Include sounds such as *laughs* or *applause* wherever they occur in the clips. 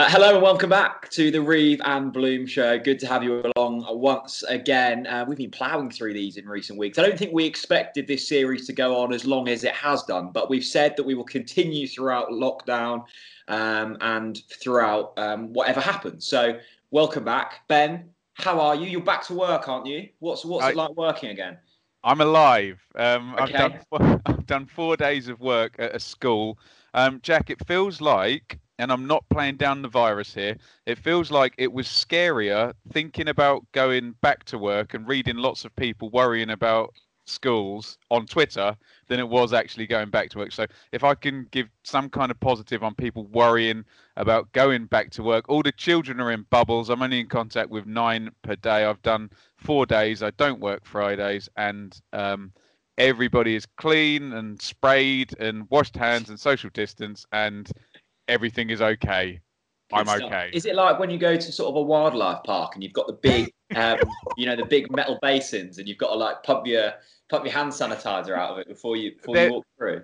Uh, hello and welcome back to the Reeve and Bloom show. Good to have you along once again. Uh, we've been ploughing through these in recent weeks. I don't think we expected this series to go on as long as it has done, but we've said that we will continue throughout lockdown um, and throughout um, whatever happens. So, welcome back, Ben. How are you? You're back to work, aren't you? What's what's I, it like working again? I'm alive. Um, okay. I've done four, *laughs* I've done four days of work at a school. Um, Jack, it feels like and I'm not playing down the virus here. It feels like it was scarier thinking about going back to work and reading lots of people worrying about schools on Twitter than it was actually going back to work. So if I can give some kind of positive on people worrying about going back to work, all the children are in bubbles. I'm only in contact with nine per day. I've done four days. I don't work Fridays, and um, everybody is clean and sprayed and washed hands and social distance and everything is okay. Good I'm stuff. okay. Is it like when you go to sort of a wildlife park and you've got the big, um, you know, the big metal basins, and you've got to like pump your pump your hand sanitizer out of it before you before there, you walk through?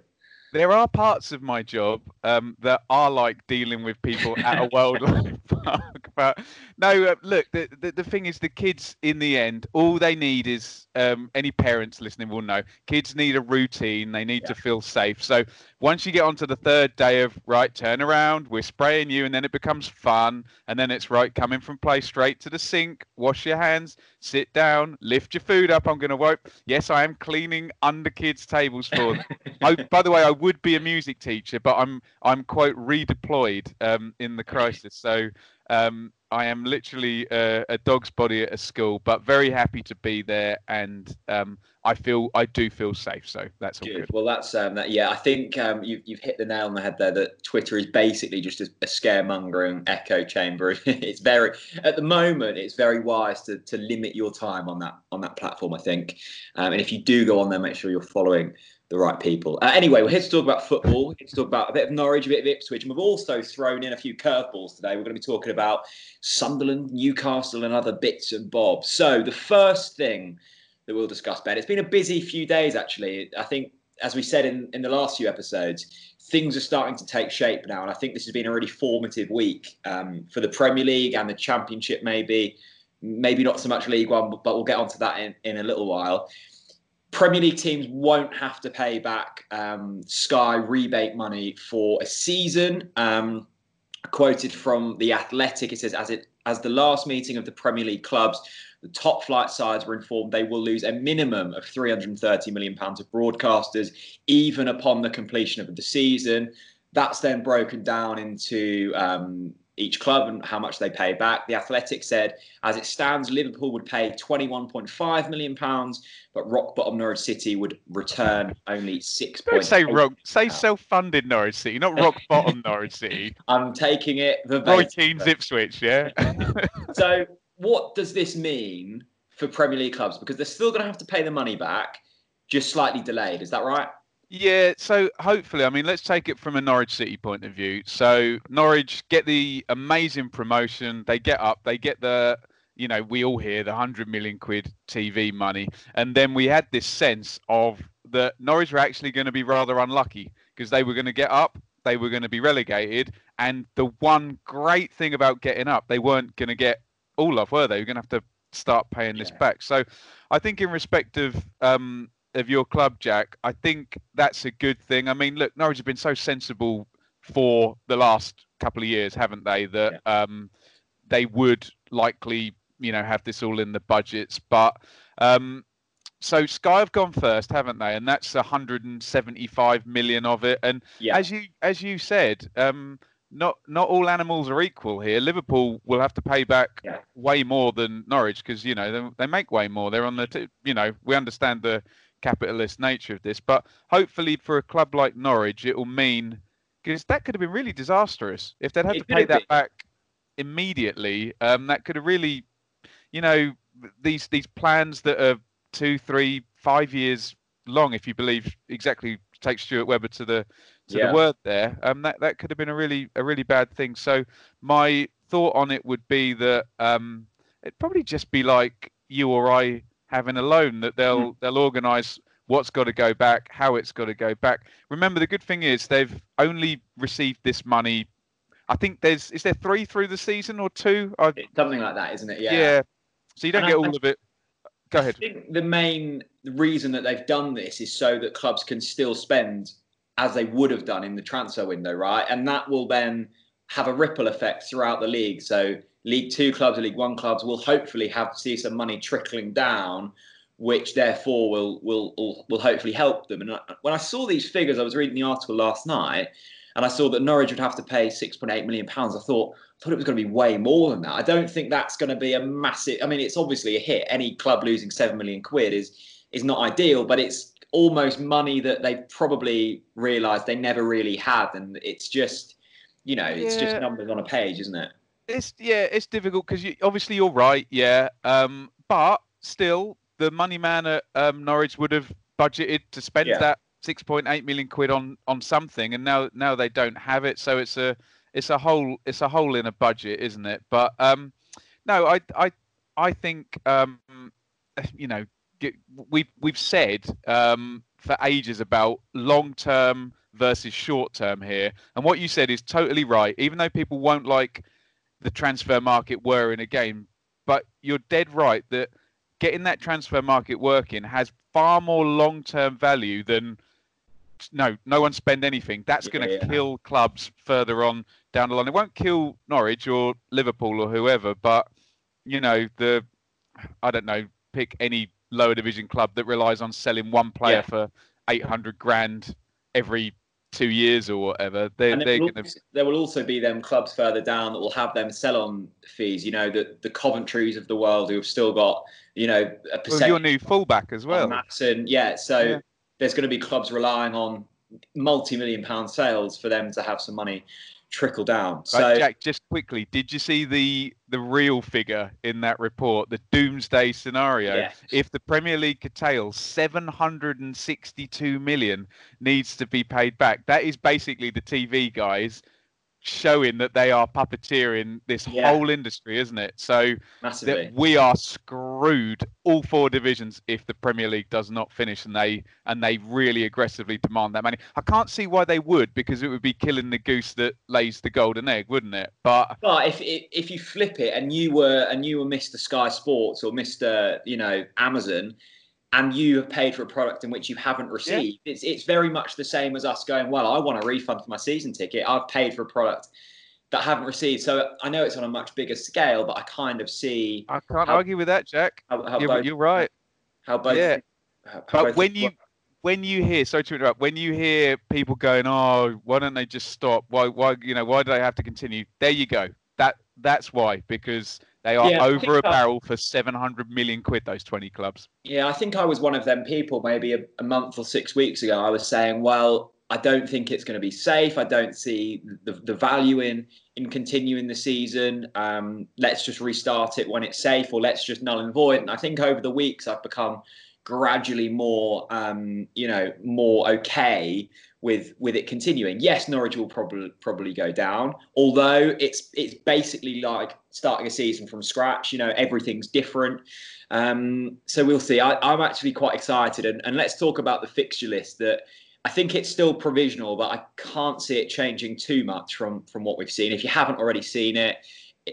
There are parts of my job um, that are like dealing with people at a *laughs* wildlife park. But no, uh, look, the, the, the thing is, the kids in the end, all they need is um, any parents listening will know. Kids need a routine. They need yeah. to feel safe. So once you get onto the third day of right, turn around, we're spraying you, and then it becomes fun, and then it's right, coming from play straight to the sink, wash your hands, sit down, lift your food up. I'm going to wipe. Yes, I am cleaning under kids' tables for them. *laughs* I, by the way, I would be a music teacher, but I'm I'm quite redeployed um, in the crisis. So um, I am literally a, a, dog's body at a school, but very happy to be there, and um, I feel I do feel safe. So that's all good. good. Well, that's um, that, yeah. I think um, you've you've hit the nail on the head there. That Twitter is basically just a, a scaremongering echo chamber. *laughs* it's very at the moment. It's very wise to to limit your time on that on that platform. I think, um, and if you do go on there, make sure you're following the right people. Uh, anyway, we're here to talk about football. We're here to talk about a bit of Norwich, a bit of Ipswich, and we've also thrown in a few curveballs today. We're going to be talking about Sunderland, Newcastle, and other bits and bobs. So the first thing that we'll discuss, Ben, it's been a busy few days actually. I think, as we said in, in the last few episodes, things are starting to take shape now, and I think this has been a really formative week um, for the Premier League and the Championship, maybe. Maybe not so much League One, but we'll get onto that in, in a little while. Premier League teams won't have to pay back um, Sky rebate money for a season. Um, quoted from the Athletic, it says, "As it as the last meeting of the Premier League clubs, the top flight sides were informed they will lose a minimum of 330 million pounds of broadcasters, even upon the completion of the season." That's then broken down into um, each club and how much they pay back. The Athletic said, as it stands, Liverpool would pay 21.5 million pounds, but rock bottom Norwich City would return only six. Don't say rock. Say self-funded Norwich City, not rock bottom Norwich City. *laughs* I'm taking it. Roy Keane's Ipswich, yeah. *laughs* so, what does this mean for Premier League clubs? Because they're still going to have to pay the money back, just slightly delayed. Is that right? Yeah, so hopefully, I mean, let's take it from a Norwich City point of view. So Norwich get the amazing promotion, they get up, they get the, you know, we all hear the 100 million quid TV money. And then we had this sense of that Norwich were actually going to be rather unlucky because they were going to get up, they were going to be relegated. And the one great thing about getting up, they weren't going to get all of, were they? Were going to have to start paying yeah. this back. So I think in respect of um, of your club, Jack, I think that's a good thing. I mean, look, Norwich have been so sensible for the last couple of years, haven't they? That yeah. um, they would likely, you know, have this all in the budgets. But um, so Sky have gone first, haven't they? And that's 175 million of it. And yeah. as you as you said, um, not not all animals are equal here. Liverpool will have to pay back yeah. way more than Norwich because you know they, they, make way more. They're on the t- you know we understand the capitalist nature of this. But hopefully, for a club like Norwich, it will mean because that could have been really disastrous if they'd had it to pay that been. back immediately. Um, that could have really, you know, these these plans that are two, three, five years long, if you believe exactly take Stuart Webber to the to yeah. the word there. Um, that that could have been a really a really bad thing. So my thought on it would be that um, it'd probably just be like you or I having a loan that they'll mm. they'll organise what's got to go back, how it's got to go back. Remember, the good thing is they've only received this money. I think there's is there three through the season or two? I, Something like that, isn't it? Yeah. yeah. So you don't And get I- all of it. Go ahead. I think the main reason that they've done this is so that clubs can still spend as they would have done in the transfer window, right? And that will then have a ripple effect throughout the league. So League Two clubs League One clubs will hopefully have see some money trickling down, which therefore will will will, will hopefully help them. And I, when I saw these figures, I was reading the article last night, and I saw that Norwich would have to pay six point eight million pounds. I thought I thought it was going to be way more than that. I don't think that's going to be a massive. I mean, it's obviously a hit. Any club losing seven million quid is is not ideal, but it's almost money that they probably realised they never really had, and it's just, you know, it's just numbers on a page, isn't it? It's yeah, it's difficult because you obviously you're right, yeah. Um, but still, the money man at um, Norwich would have budgeted to spend Yeah. that 6.8 million quid on on something, and now now they don't have it, so it's a it's a hole it's a hole in a budget, isn't it? But um, no, I I I think um, you know we've we've said um, for ages about long term versus short term here, and what you said is totally right. Even though people won't like the transfer market were in a game, but you're dead right that getting that transfer market working has far more long term value than no no one spend anything. That's going to Yeah. kill clubs further on down the line. It won't kill Norwich or Liverpool or whoever, but you know the I don't know pick any lower division club that relies on selling one player Yeah. for 800 grand every two years or whatever. And they're there will, going to also, there will also be them clubs further down that will have them sell on fees. You know, the the Coventries of the world who have still got, you know, a well, your new fullback as well. Matson. Yeah, so Yeah. there's going to be clubs relying on multi-million pound sales for them to have some money trickle down. So Right, Jack, just quickly, did you see the the real figure in that report, the doomsday scenario? yeah, If the Premier League curtails 762 million needs to be paid back. That is basically the TV guys showing that they are puppeteering this Yeah. whole industry, isn't it? So massively. that we are screwed all four divisions if the Premier League does not finish and they and they really aggressively demand that money. I can't see why they would because it would be killing the goose that lays the golden egg, wouldn't it? But But if, if if you flip it and you were and you were Mr. Sky Sports or Mr. you know Amazon, and you have paid for a product in which you haven't received, it's it's very much the same as us going, well, I want a refund for my season ticket. I've paid for a product that I haven't received. So I know it's on a much bigger scale, but I kind of see I can't How- argue with that, Jack. how, how You're, both you're right. how both Yeah. how- But both when work. you when you hear sorry to interrupt, when you hear people going, "Oh, why don't they just stop? Why why you know why do they have to continue?" There you go. That that's why because they are Yeah, over a that- barrel for 700 million quid. Those 20 clubs. Yeah, I think I was one of them people maybe a, a month or six weeks ago. I was saying, well, I don't think it's going to be safe. I don't see the, the value in in continuing the season. Um, let's just restart it when it's safe, or let's just null and void. And I think over the weeks I've become gradually more, um, you know, more okay with with it continuing. Yes, Norwich will probably probably go down, although it's it's basically like starting a season from scratch. You know, everything's different. Um, so we'll see. I, I'm actually quite excited, and, and let's talk about the fixture list. That I think it's still provisional, but I can't see it changing too much from from what we've seen. If you haven't already seen it,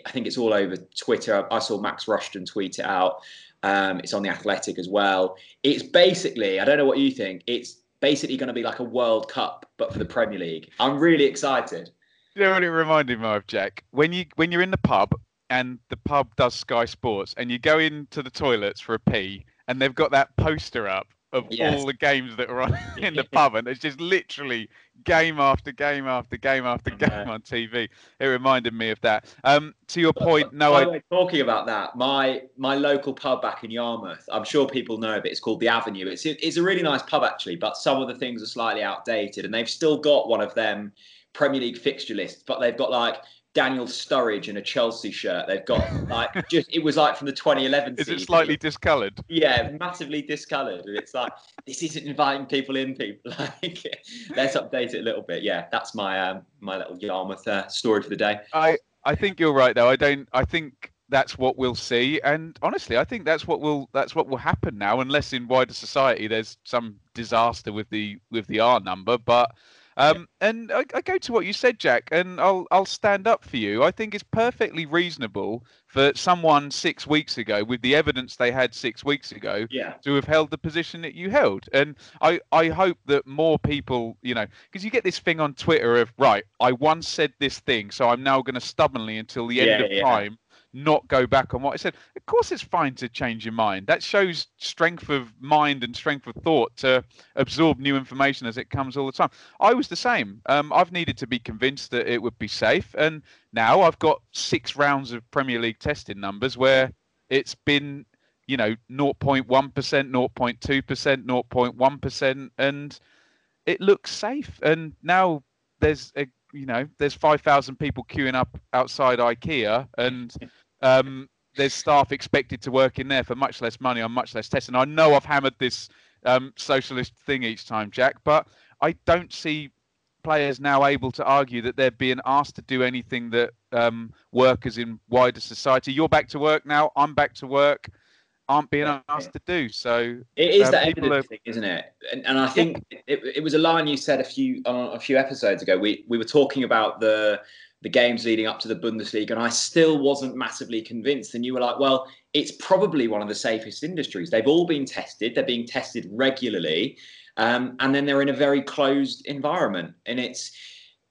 I think it's all over Twitter. I saw Max Rushton tweet it out. Um, it's on the Athletic as well. It's basically, I don't know what you think. It's basically going to be like a World Cup, but for the Premier League. I'm really excited. You know what it reminded me of, Jack? When you when you're in the pub and the pub does Sky Sports and you go into the toilets for a pee and they've got that poster up of Yes. all the games that are on *laughs* in the *laughs* pub and it's just literally game after game after game after game on TV. It reminded me of that. Um, to your point, no, I talking about that, my my local pub back in Yarmouth, I'm sure people know of it. It's called the Avenue. It's it's a really nice pub actually, but some of the things are slightly outdated, and they've still got one of them Premier League fixture lists, but they've got like Daniel Sturridge in a Chelsea shirt. They've got like just it was like from the 2011 *laughs* is season. it slightly discoloured? Yeah, massively discoloured. And it's like this isn't inviting people in. People *laughs* like let's update it a little bit. Yeah, that's my um my little Yarmouth uh, story for the day. I I think you're right though. I don't. I think that's what we'll see. And honestly, I think that's what will that's what will happen now, unless in wider society there's some disaster with the with the R number. But um, yeah. and I, I, go to what you said, Jack, and I'll I'll stand up for you. I think it's perfectly reasonable for someone six weeks ago, with the evidence they had six weeks ago, yeah. to have held the position that you held. And I I hope that more people, you know, because you get this thing on Twitter of right, I once said this thing, so I'm now going to stubbornly until the end of yeah. time not go back on what I said. Of course, it's fine to change your mind. That shows strength of mind and strength of thought to absorb new information as it comes all the time. I was the same. Um, I've needed to be convinced that it would be safe, and now I've got six rounds of Premier League testing numbers where it's been, you know, 0.1%, 0.2%, 0.1%, and it looks safe. And now there's a you know, there's 5,000 people queuing up outside IKEA, and *laughs* um, there's staff expected to work in there for much less money on much less testing. I know I've hammered this um, socialist thing each time, Jack, but I don't see players now able to argue that they're being asked to do anything that um, workers in wider society. You're back to work now. I'm back to work. Aren't being asked to do so. It is uh, that evidence are... thing, isn't it? And, and I think yeah. it, it was a line you said a few on a few episodes ago. We we were talking about the the games leading up to the Bundesliga, and I still wasn't massively convinced. And you were like, well, it's probably one of the safest industries. They've all been tested, they're being tested regularly, um, and then they're in a very closed environment. And it's,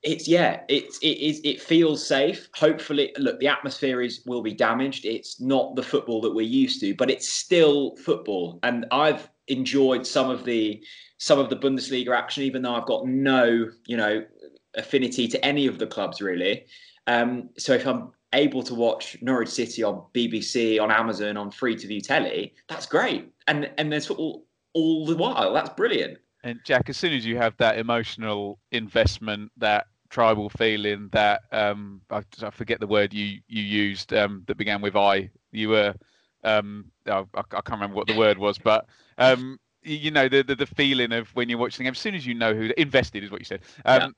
it's yeah, it's it is it feels safe. Hopefully, look, the atmosphere is will be damaged. It's not the football that we're used to, but it's still football. And I've enjoyed some of the some of the Bundesliga action, even though I've got no, you know, affinity to any of the clubs really. Um, so if I'm able to watch Norwich City on BBC, on Amazon, on free to view telly, that's great. And and there's football all the while. That's brilliant. And Jack, as soon as you have that emotional investment, that tribal feeling, that um, I, I forget the word you you used um, that began with I. You were um, oh, I, I, can't remember what the word was, but um, you know the, the, the feeling of when you're watching the game. As soon as you know who invested is what you said. Um,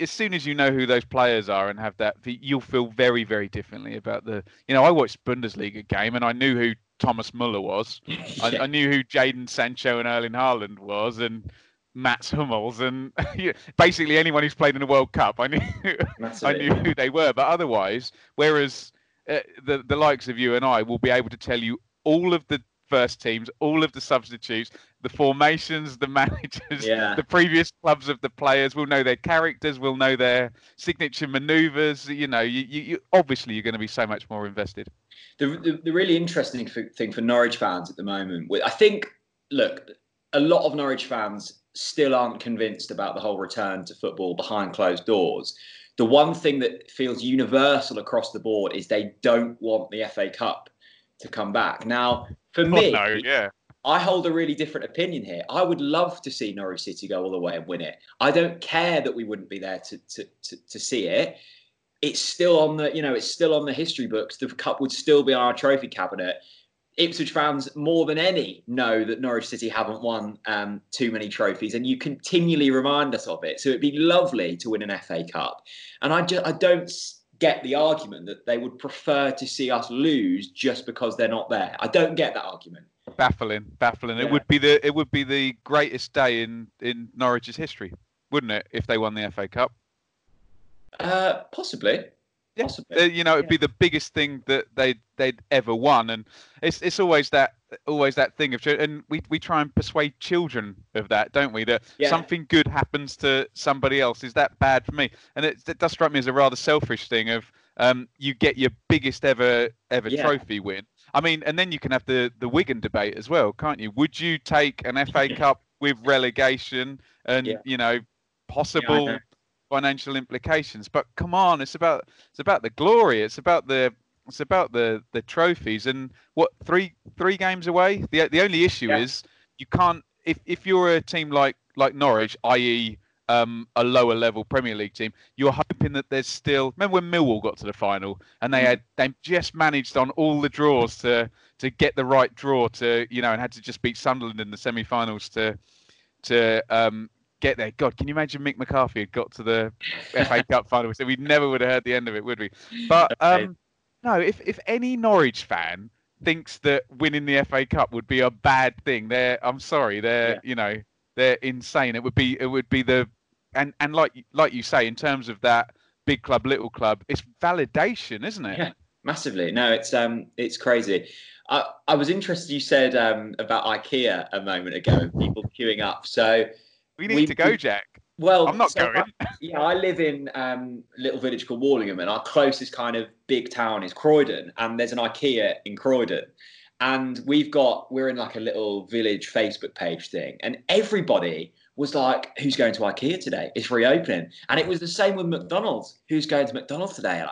as soon as you know who those players are and have that, you'll feel very, very differently about the. You know, I watched Bundesliga game and I knew who Thomas Muller was. *laughs* yeah. I, I, knew who Jadon Sancho and Erling Haaland was, and Mats Hummels, and *laughs* basically anyone who's played in the World Cup. I knew, I knew who they were. But otherwise, whereas uh, the the likes of you and I will be able to tell you all of the first teams, all of the substitutes, the formations, the *laughs* managers, yeah. the previous clubs of the players. We'll know their characters. We'll know their signature manoeuvres. You know, you, you, you obviously you're going to be so much more invested. The, the, the really interesting thing for Norwich fans at the moment, I think, look, a lot of Norwich fans still aren't convinced about the whole return to football behind closed doors. The one thing that feels universal across the board is they don't want the FA Cup to come back. Now, for *laughs* me, no, yeah. I hold a really different opinion here. I would love to see Norwich City go all the way and win it. I don't care that we wouldn't be there to, to, to, to see it. It's still on the, you know, it's still on the history books. The cup would still be on our trophy cabinet. Ipswich fans, more than any, know that Norwich City haven't won um, too many trophies, and you continually remind us of it. So it'd be lovely to win an FA Cup. And I just, I don't get the argument that they would prefer to see us lose just because they're not there. I don't get that argument. Baffling, baffling. Yeah. It would be the it would be the greatest day in in Norwich's history, wouldn't it, if they won the FA Cup? Uh, possibly. Yeah. Possibly. Uh, you know, it'd yeah. be the biggest thing that they they'd ever won, and it's it's always that always that thing of and we we try and persuade children of that, don't we? That yeah. something good happens to somebody else. Is that bad for me? And it, it does strike me as a rather selfish thing of um, you get your biggest ever ever yeah. trophy win. I mean, and then you can have the the Wigan debate as well, can't you? Would you take an *laughs* FA Cup with relegation and you know possible? financial implications. But come on, it's about it's about the glory. It's about the it's about the the trophies and what three three games away. The the only issue yeah. is you can't if if you're a team like like Norwich, i.e. Um, a lower level Premier League team, you're hoping that there's still. Remember when Millwall got to the final and they mm. had they just managed on all the draws to to get the right draw to you know and had to just beat Sunderland in the semi-finals to to um, get there. God, can you imagine Mick McCarthy had got to the FA *laughs* Cup final? So we never would have heard the end of it, would we? But um, No, if if any Norwich fan thinks that winning the FA Cup would be a bad thing, they're I'm sorry, they're Yeah. you know they're insane. It would be it would be the and and like like you say in terms of that big club little club, it's validation, isn't it? Yeah. Massively. No, it's um, it's crazy. I, I was interested. You said um about IKEA a moment ago and people queuing up. So We need We- to go, Jack. Well, I'm not so going. I- yeah, I live in um a little village called Warlingham, and our closest kind of big town is Croydon, and there's an IKEA in Croydon. And we've got we're in like a little village Facebook page thing, and everybody was like, "Who's going to IKEA today? It's reopening." And it was the same with McDonald's. Who's going to McDonald's today?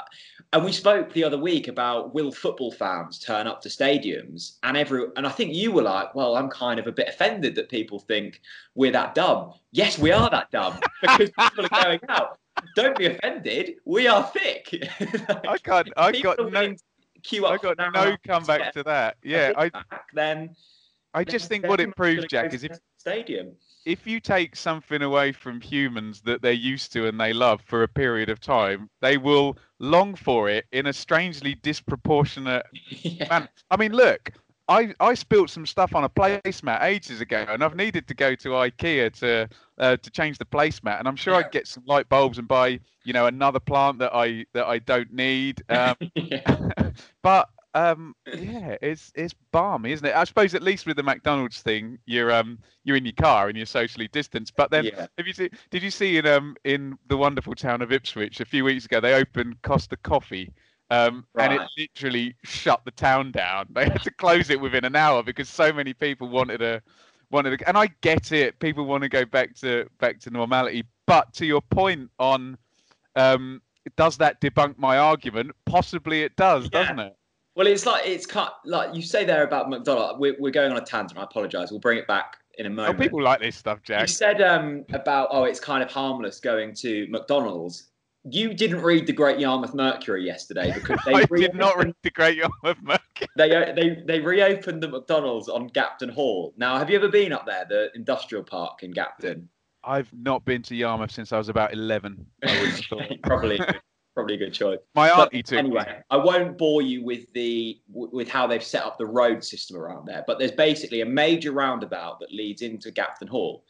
Like, And we spoke the other week about will football fans turn up to stadiums, and every and I think you were like, "Well, I'm kind of a bit offended that people think we're that dumb." Yes, we are that dumb *laughs* because people are going out. Don't be offended. We are thick. *laughs* I got I got no queue up I got no hour comeback to that. Yeah, I then I just think what it proves, Jack, is if stadium. If you take something away from humans that they're used to and they love for a period of time, they will long for it in a strangely disproportionate *laughs* yeah. man. I mean, look, I I spilt some stuff on a placemat ages ago, and I've needed to go to IKEA to uh, to change the placemat, and I'm sure Yeah. I'd get some light bulbs and buy you know another plant that I that I don't need. *laughs* Um, yeah. *laughs* but um, *laughs* yeah, it's it's balmy, isn't it? I suppose at least with the McDonald's thing, you're um you're in your car and you're socially distanced. But then, Yeah. have you see, did you see in um in the wonderful town of Ipswich a few weeks ago they opened Costa Coffee. Um, and it literally shut the town down. *laughs* They had to close it within an hour because so many people wanted a wanted a, and I get it. People want to go back to back to normality. But to your point on um, does that debunk my argument? Possibly it does, Yeah. doesn't it? Well, it's like it's cut like you say there about McDonald. We're, we're going on a tangent. I apologise. We'll bring it back in a Oh, moment. people like this stuff, Jack. You said um, about oh, it's kind of harmless going to McDonald's. You didn't read the Great Yarmouth Mercury yesterday because they *laughs* I did not read the Great Yarmouth Mercury. *laughs* they they they reopened the McDonald's on Gapton Hall. Now, have you ever been up there, the industrial park in Gapton? I've not been to Yarmouth since I was about eleven. I would have *laughs* thought. probably probably a good choice. My auntie took me. anyway, I won't bore you with the with how they've set up the road system around there. But there's basically a major roundabout that leads into Gapton Hall.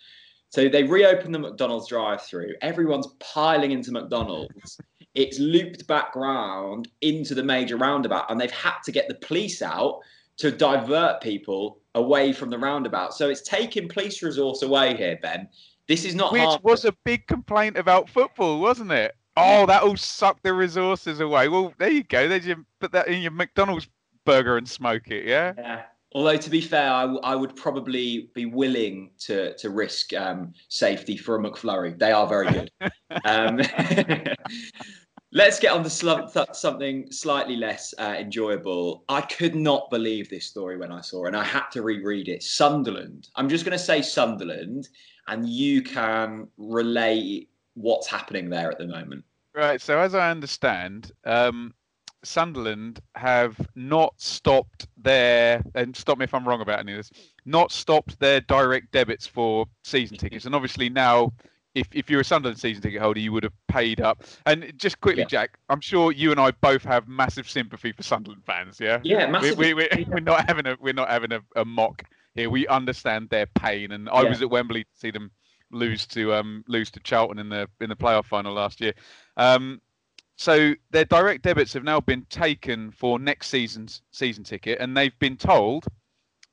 So they reopened the McDonald's drive-through. Everyone's piling into McDonald's. It's looped back round into the major roundabout, and they've had to get the police out to divert people away from the roundabout. So it's taking police resource away here, Ben. This is not Which harmless. was a big complaint about football, wasn't it? Oh, that will suck the resources away. Well, there you go. There's your put that in your McDonald's burger and smoke it. Yeah. Yeah. Although to be fair, I, w- I would probably be willing to to risk um, safety for a McFlurry. They are very good. *laughs* um, *laughs* let's get on to sl- th- something slightly less uh, enjoyable. I could not believe this story when I saw it, and I had to reread it. Sunderland. I'm just going to say Sunderland, and you can relay what's happening there at the moment. Right. So as I understand, um, Sunderland have not stopped their and stop me if I'm wrong about any of this. Not stopped their direct debits for season tickets, and obviously now. If, if you're a Sunderland season ticket holder, you would have paid up. And just quickly, Yeah. Jack, I'm sure you and I both have massive sympathy for Sunderland fans. Yeah, Yeah, We, we, we, *laughs* we're not having a we're not having a, a mock here. We understand their pain, and I Yeah. was at Wembley to see them lose to um lose to Charlton in the in the playoff final last year. Um, so their direct debits have now been taken for next season's season ticket, and they've been told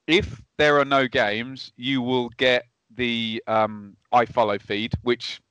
if there are no games, you will get the um, iFollow feed, which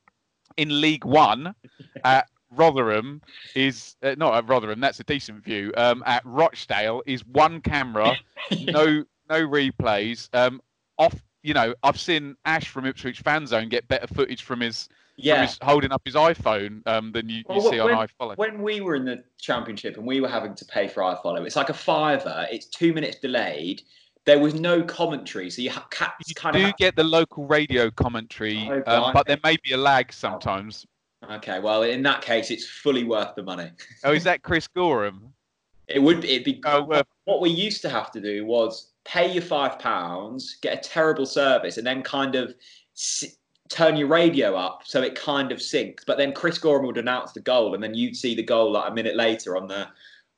in League One *laughs* at Rotherham is uh, not at Rotherham. That's a decent view. Um, at Rochdale is one camera, *laughs* no no replays. Um, off, you know, I've seen Ash from Ipswich Fan Zone get better footage from his, yeah. holding up his iPhone um, than you, you Well, see when- on iFollow. when we were in the championship and we were having to pay for iFollow, it's like a fiver. It's two minutes delayed. There was no commentary, so you ha- You kind do of. get the local radio commentary, Oh, um, but there may be a lag sometimes. Okay, well, in that case, it's fully worth the money. Oh, is *laughs* that Chris Goreham? It would it'd be. Oh, what we used to have to do was pay your five pounds, get a terrible service, and then kind of turn your radio up so it kind of syncs. But then Chris Goreham would announce the goal, and then you'd see the goal like a minute later on the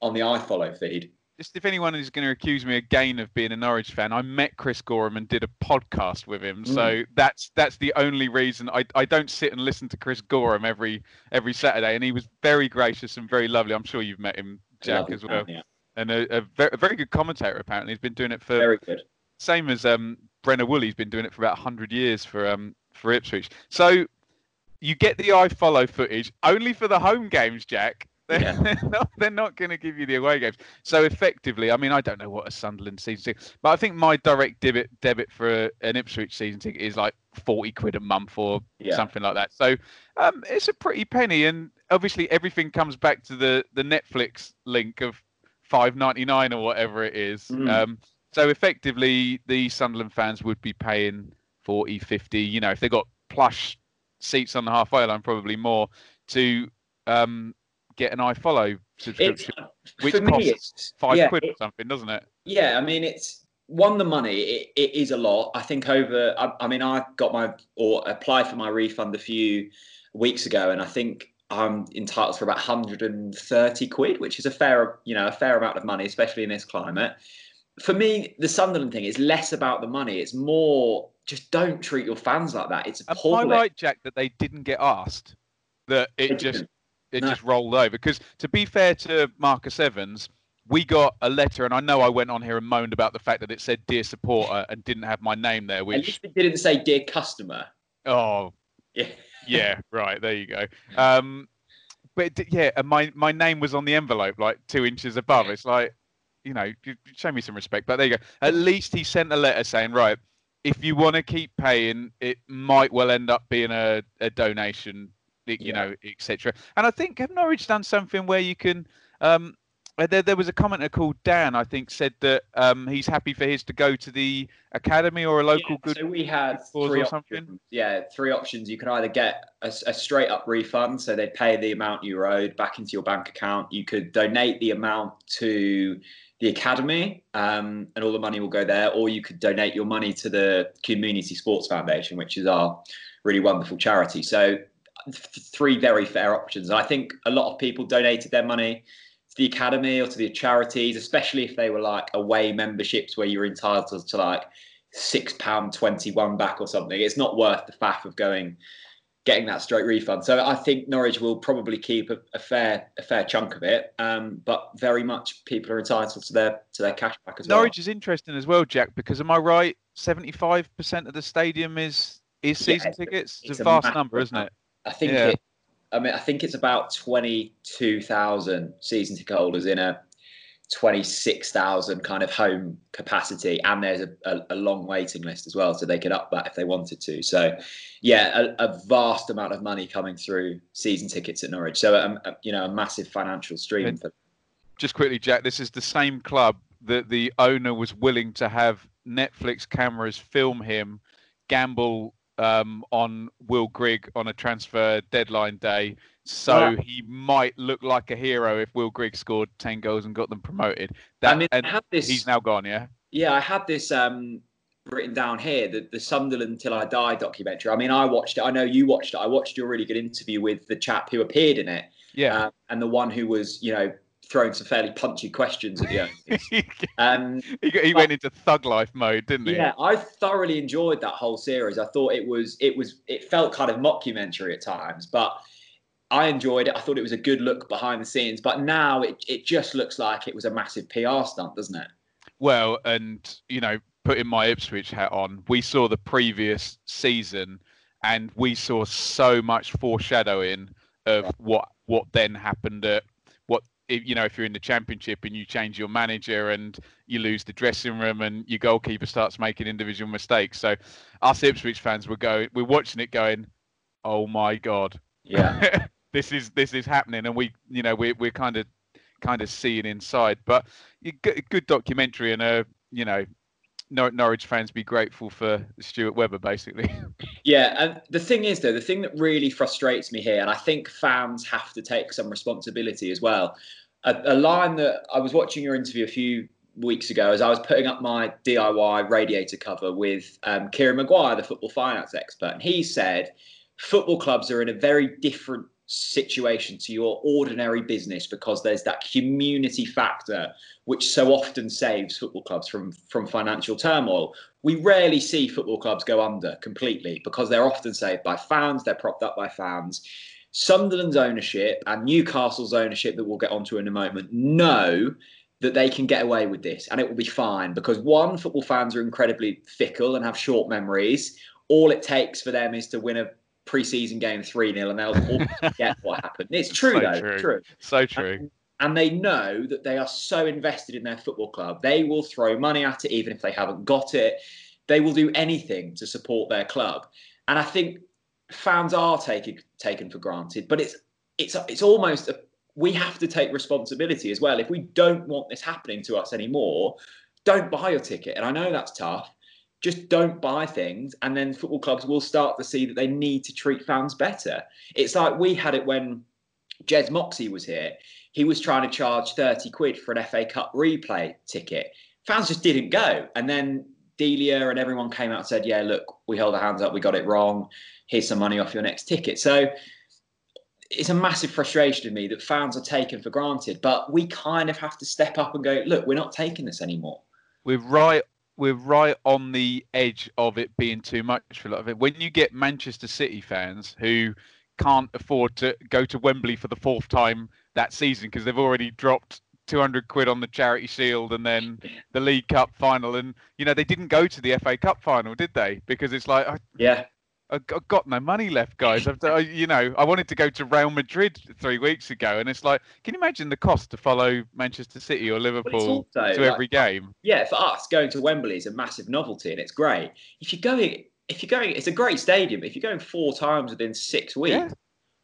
on the iFollow feed. Just if anyone is going to accuse me again of being a Norwich fan, I met Chris Goreham and did a podcast with him. Mm. So that's that's the only reason I, I don't sit and listen to Chris Goreham every every Saturday. And he was very gracious and very lovely. I'm sure you've met him, Jack, as well. Man, yeah. And a, a, very, a, very, good commentator apparently. He's been doing it for very good. Same as um, Brenner Woolley's been doing it for about 100 years for um for Ipswich. So you get the iFollow footage only for the home games, Jack. *laughs* They're, yeah. they're not, they're not going to give you the away games. So effectively, I mean, I don't know what a Sunderland season ticket, but I think my direct debit debit for a, an Ipswich season ticket is like forty quid a month or yeah. something like that. So um, it's a pretty penny, and obviously everything comes back to the the Netflix link of five ninety nine or whatever it is. Mm. Um, so effectively, the Sunderland fans would be paying 40, 50, You know, if they've got plush seats on the halfway line, probably more to um, get an iFollow subscription, it's, which costs five yeah, quid or something, doesn't it? Yeah, I mean, it's one the money. It, it is a lot. I think over. I, I mean, I got my or applied for my refund a few weeks ago, and I think I'm entitled for about 130 quid, which is a fair, you know, a fair amount of money, especially in this climate for me, the Sunderland thing is less about the money. It's more just don't treat your fans like that. It's appalling. Am I right, Jack, that they didn't get asked? That it just it no. just rolled over. Because to be fair to Marcus Evans, we got a letter, and I know I went on here and moaned about the fact that it said "Dear Supporter" and didn't have my name there. Which At least it didn't say "Dear Customer." Oh, yeah, *laughs* yeah, right. There you go. Um, but yeah, and my my name was on the envelope, like two inches above. It's like you know, show me some respect. But there you go. At least he sent a letter saying, right, if you want to keep paying, it might well end up being a, a donation, you yeah. know, etc. And I think have Norwich done something where you can. Um, uh, there, there was a commenter called Dan, I think, said that um, he's happy for his to go to the academy or a local yeah, good. So we had three options. Yeah, three options. You could either get a, a, straight up refund, so they'd pay the amount you owed back into your bank account. You could donate the amount to the academy, um, and all the money will go there. Or you could donate your money to the Community Sports Foundation, which is our really wonderful charity. So, th- three very fair options. I think a lot of people donated their money to the academy or to the charities, especially if they were like away memberships where you're entitled to like six pound twenty one back or something. It's not worth the faff of going getting that straight refund. So I think Norwich will probably keep a, a fair a fair chunk of it, um, but very much people are entitled to their to their cash back as well. Norwich is interesting as well, Jack, because am I right? Seventy five percent of the stadium is is season yeah, tickets. It's, it's a vast number, isn't it? I think yeah. it. I mean, I think it's about twenty two thousand season ticket holders in a 26,000 kind of home capacity, and there's a, a, a, long waiting list as well, so they could up that if they wanted to. So, yeah, a, a vast amount of money coming through season tickets at Norwich. So, um, you know, a massive financial stream. For- Just quickly, Jack, this is the same club that the owner was willing to have Netflix cameras film him gamble um, on Will Grigg on a transfer deadline day so he might look like a hero if Will Grigg scored ten goals and got them promoted. That, I mean, I had this, he's now gone. Yeah. Yeah, I had this um, written down here, the, the Sunderland Till I Die documentary. I mean, I watched it. I know you watched it. I watched your really good interview with the chap who appeared in it. Yeah. Uh, and the one who was, you know, throwing some fairly punchy questions at the end. *laughs* um, he, he went into thug life mode, didn't he? Yeah, I thoroughly enjoyed that whole series. I thought it was, it was, it felt kind of mockumentary at times, but I enjoyed it. I thought it was a good look behind the scenes, but now it, it just looks like it was a massive PR stunt, doesn't it? Well, and you know, putting my Ipswich hat on, we saw the previous season, and we saw so much foreshadowing of what what then happened at what you know if you're in the championship and you change your manager and you lose the dressing room and your goalkeeper starts making individual mistakes. So us Ipswich fans were going, we're watching it going, oh my god. Yeah. *laughs* this is this is happening, and we you know we we're kind of kind of seeing inside. But a good documentary, and a you know Norwich fans be grateful for Stuart Webber, basically. *laughs* Yeah, and the thing is, though, the thing that really frustrates me here, and I think fans have to take some responsibility as well. A, a, line that I was watching your interview a few weeks ago as I was putting up my DIY radiator cover with um, Kieran Maguire, the football finance expert, and he said football clubs are in a very different situation to your ordinary business because there's that community factor which so often saves football clubs from from financial turmoil. We rarely see football clubs go under completely because they're often saved by fans they're propped up by fans. Sunderland's ownership and newcastle's ownership that we'll get onto in a moment know that they can get away with this and it will be fine because one football fans are incredibly fickle and have short memories. All it takes for them is to win a preseason game 3 0 and they'll *laughs* forget what happened. It's true, so though. True. true. So true. And, and they know that they are so invested in their football club. They will throw money at it, even if they haven't got it. They will do anything to support their club. And I think fans are taken taken for granted, but it's it's it's almost a, we have to take responsibility as well. If we don't want this happening to us anymore, don't buy your ticket. And I know that's tough, just don't buy things and then football clubs will start to see that they need to treat fans better. It's like we had it when jez moxey was here. He was trying to charge 30 quid for an fa cup replay ticket. Fans just didn't go. And then delia and everyone came out and said yeah look we held our hands up. We got it wrong. Here's some money off your next ticket. So it's a massive frustration to me that fans are taken for granted but we kind of have to step up and go look we're not taking this anymore. We're right we're right on the edge of it being too much for a lot of it. When you get Manchester City fans who can't afford to go to Wembley for the fourth time that season because they've already dropped 200 quid on the charity shield and then the league cup final and you know they didn't go to the fa cup final did they because it's like yeah I've got no money left, guys. I've, you know, I wanted to go to Real Madrid three weeks ago, and it's like, can you imagine the cost to follow Manchester City or Liverpool also, to every game? Yeah, for us, going to Wembley is a massive novelty, and it's great. If you're going, if you're going, it's a great stadium. If you're going four times within six weeks, yeah.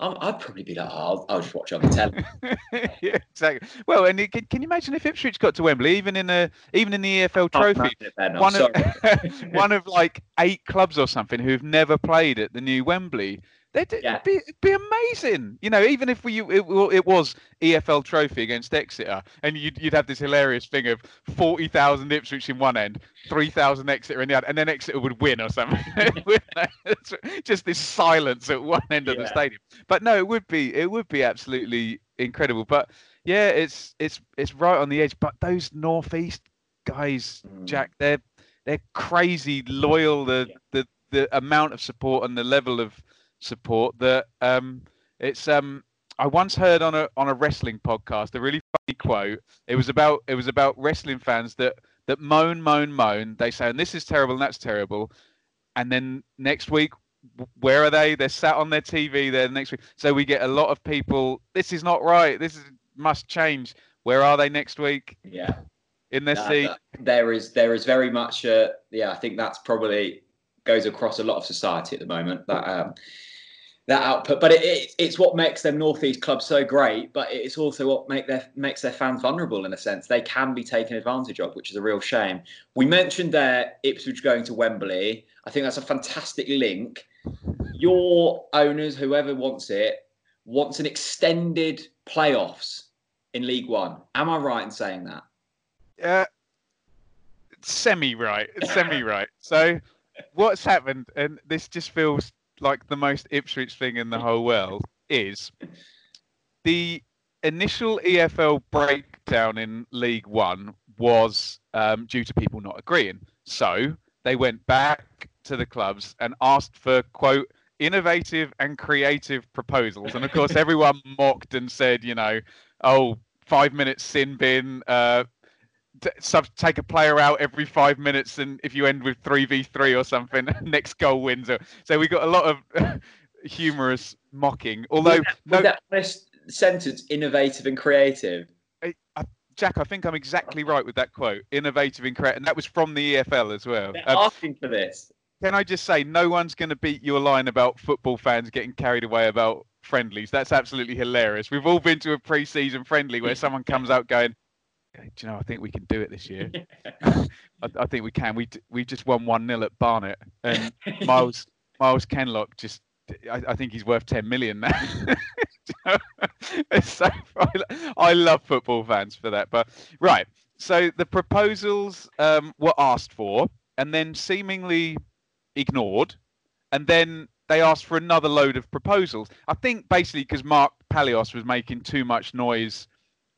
I'd probably be like, oh, I'll, I'll, just watch on the telly. *laughs* yeah, exactly. Well, and can, can, you imagine if Ipswich got to Wembley, even in a even in the EFL Trophy, one of *laughs* one of like eight clubs or something who've never played at the new Wembley, They'd, yeah. it'd, be, it'd be amazing. You know, even if we it, it was EFL Trophy against Exeter, and you'd, you'd have this hilarious thing of 40,000 Ipswich in one end, 3,000 Exeter in the other, and then Exeter would win or something. *laughs* Just this silence at one end yeah. of the stadium. But no, it would be it would be absolutely incredible. But yeah, it's it's it's right on the edge. But those northeast guys, mm. Jack, they're they're crazy loyal. The yeah. the the amount of support and the level of support that um, it's um, I once heard on a on a wrestling podcast a really funny quote. It was about it was about wrestling fans that that moan, moan, moan. They say, and this is terrible and that's terrible. And then next week, where are they? They're sat on their TV there next week. So we get a lot of people. This is not right. This is, must change. Where are they next week? Yeah, in their seat. There is there is very much. Uh, yeah, I think that's probably goes across a lot of society at the moment. That um, that output. But it, it, it's what makes them northeast clubs so great. But it's also what make their makes their fans vulnerable in a sense. They can be taken advantage of, which is a real shame. We mentioned there Ipswich going to Wembley. I think that's a fantastic link. Your owners, whoever wants it, wants an extended playoffs in League One. Am I right in saying that? Uh, semi right, semi right. So what's happened, and this just feels like the most Ipswich thing in the whole world is the initial EFL breakdown in League One was um, due to people not agreeing. So they went back to the clubs and asked for quote innovative and creative proposals. And of course, *laughs* everyone mocked and said, you know, oh, five minutes sin bin, uh, sub take a player out every five minutes, and if you end with three v three or something, *laughs* next goal wins. So we got a lot of *laughs* humorous mocking. Although no, that first sentence, innovative and creative. I, I, Jack, I think I'm exactly right with that quote. Innovative and creative, and that was from the EFL as well. They're um, asking for this. Can I just say, no one's going to beat your line about football fans getting carried away about friendlies. That's absolutely hilarious. We've all been to a pre-season friendly where someone comes out going, do you know, I think we can do it this year. *laughs* I, I, think we can. We we just won one 0 at Barnet, and *laughs* Myles Myles Kenlock just. I, I think he's worth ten million now. *laughs* it's so, I love football fans for that. But right, so the proposals um, were asked for, and then seemingly ignored, and then they asked for another load of proposals. I think basically because Mark Palios was making too much noise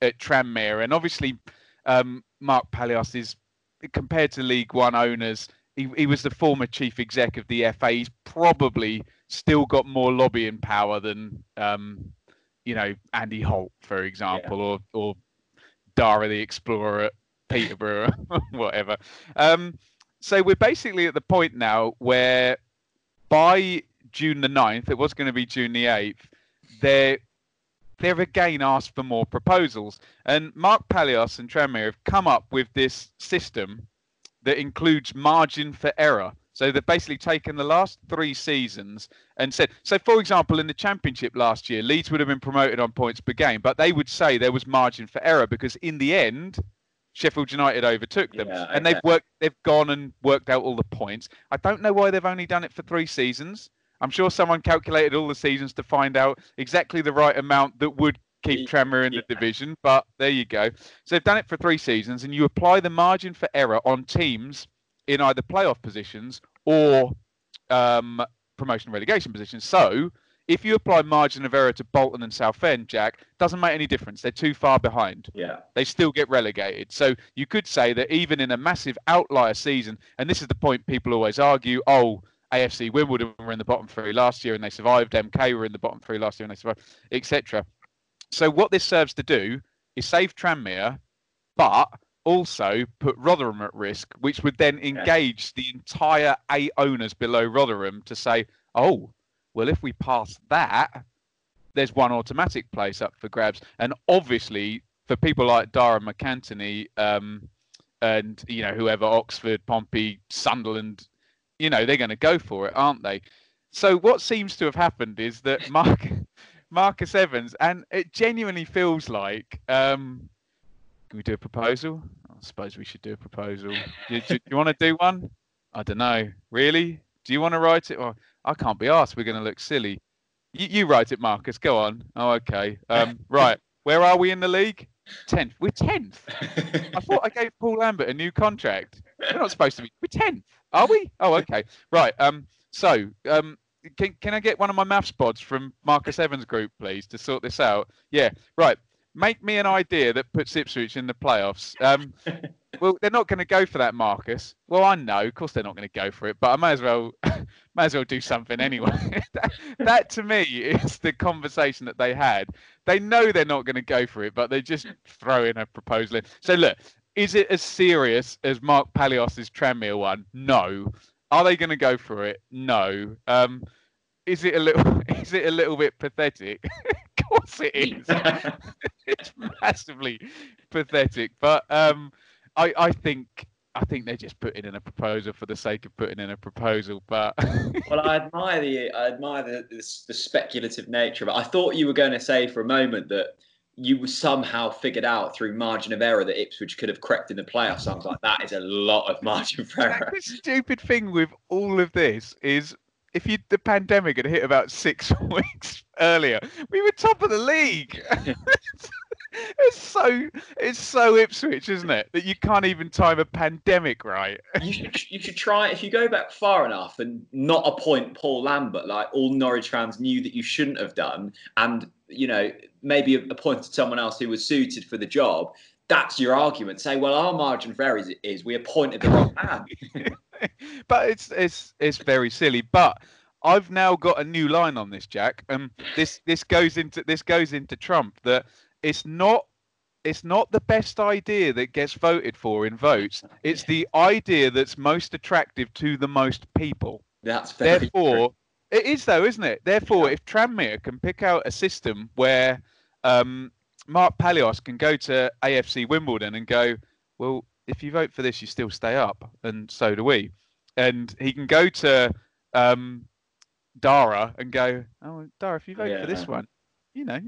at Tranmere, and obviously um, Mark Palios is compared to League One owners. He, he was the former chief exec of the FA. He's probably still got more lobbying power than um, you know Andy Holt, for example, yeah. or or Dara the Explorer at Peterborough, *laughs* whatever. Um, so we're basically at the point now where by June the 9th, it was going to be June the 8th, they're, they've again asked for more proposals. And Mark Palios and Tranmere have come up with this system that includes margin for error. So they've basically taken the last three seasons and said, so for example, in the championship last year, Leeds would have been promoted on points per game, but they would say there was margin for error because in the end, Sheffield United overtook them, yeah, okay. and they've worked. They've gone and worked out all the points. I don't know why they've only done it for three seasons. I'm sure someone calculated all the seasons to find out exactly the right amount that would keep Tranmere in the division. But there you go. So they've done it for three seasons, and you apply the margin for error on teams in either playoff positions or um, promotion relegation positions. So if you apply margin of error to Bolton and Southend, Jack, doesn't make any difference. They're too far behind. Yeah. They still get relegated. So you could say that even in a massive outlier season, and this is the point people always argue, oh, AFC Wimbledon were in the bottom three last year and they survived. MK were in the bottom three last year and they survived, etc. So what this serves to do is save Tranmere, but also put Rotherham at risk, which would then engage the entire eight owners below Rotherham to say, oh, well, if we pass that, there's one automatic place up for grabs. And obviously, for people like Darragh MacAnthony um, and you know whoever Oxford, Pompey, Sunderland, you know they're going to go for it, aren't they? So what seems to have happened is that *laughs* Mark, Marcus Evans, and it genuinely feels like. Um, can we do a proposal? I suppose we should do a proposal. do, do, do you want to do one? I don't know. Really? Do you want to write it? Or I can't be asked. We're going to look silly. You, you write it, Marcus. Go on. Oh, okay. Um, *laughs* right. Where are we in the league? Tenth. We're tenth. I thought I gave Paul Lambert a new contract. We're not supposed to be. We're tenth. Are we? Oh, *laughs* okay. Right. Um. So, um, can can I get one of my maths pods from Marcus Evans' group, please, to sort this out? Yeah. Right. Make me an idea that puts Ipswich in the playoffs. Um, *laughs* well, they're not going to go for that, Marcus. Well, I know, of course, they're not going to go for it, but I may as well, *laughs* may as well do something anyway. *laughs* that, that, to me is the conversation that they had. They know they're not going to go for it, but they just throw in a proposal. In. So look, is it as serious as Mark Palios's Tranmere one? No. Are they going to go for it? No. Um, is it a little? Is it a little bit pathetic? *laughs* of course it is. *laughs* it's massively pathetic, but um I, I think I think they're just putting in a proposal for the sake of putting in a proposal. But *laughs* well, I admire the I admire the, the, the speculative nature of it. I thought you were going to say for a moment that you somehow figured out through margin of error that Ipswich could have crept in the playoffs. I was like, that is a lot of margin of error. The stupid thing with all of this is if you the pandemic had hit about six *laughs* weeks earlier, we were top of the league. *laughs* *laughs* it's so it's so Ipswich, isn't it? That you can't even time a pandemic right. you should you should try if you go back far enough and not appoint Paul Lambert like all Norwich fans knew that you shouldn't have done, and you know maybe appointed someone else who was suited for the job. That's your argument. Say, well, our margin for error is, is we appointed the wrong man. *laughs* but it's it's it's very silly. But I've now got a new line on this, Jack. Um, this this goes into this goes into Trump that it's not it's not the best idea that gets voted for in votes. It's the idea that's most attractive to the most people. That's therefore true. it is though, isn't it? Therefore, if Tranmere can pick out a system where um, Mark Palios can go to AFC Wimbledon and go, well, if you vote for this, you still stay up, and so do we. And he can go to um, Dara and go, oh, Dara, if you vote yeah. for this one, you know,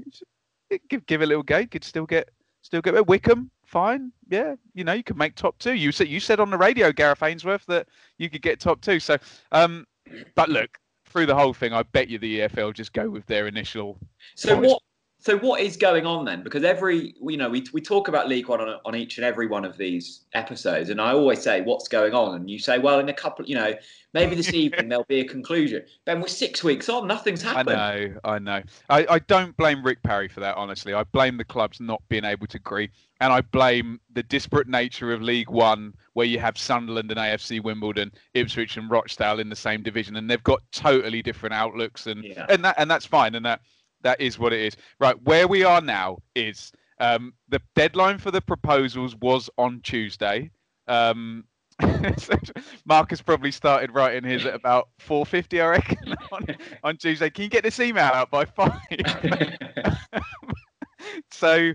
give give a little go. Could still get still get Wycombe, Fine, yeah. You know, you could make top two. You said you said on the radio, Gareth Ainsworth, that you could get top two. So, um, but look through the whole thing, I bet you the EFL just go with their initial. So what So what is going on then? Because every you know we, we talk about League One on, on each and every one of these episodes, and I always say what's going on, and you say, well, in a couple, you know, maybe this evening there'll be a conclusion. Ben, we're six weeks on, nothing's happened. I know, I know. I, I don't blame Rick Parry for that. Honestly, I blame the clubs not being able to agree, and I blame the disparate nature of League One, where you have Sunderland and AFC Wimbledon, Ipswich and Rochdale in the same division, and they've got totally different outlooks, and Yeah. and that and that's fine, and that that is what it is. Right, where we are now is um, the deadline for the proposals was on Tuesday. Um, so *laughs* Marcus probably started writing his at about 4:50, I reckon, *laughs* on, on Tuesday. Can you get this email out by five? *laughs* so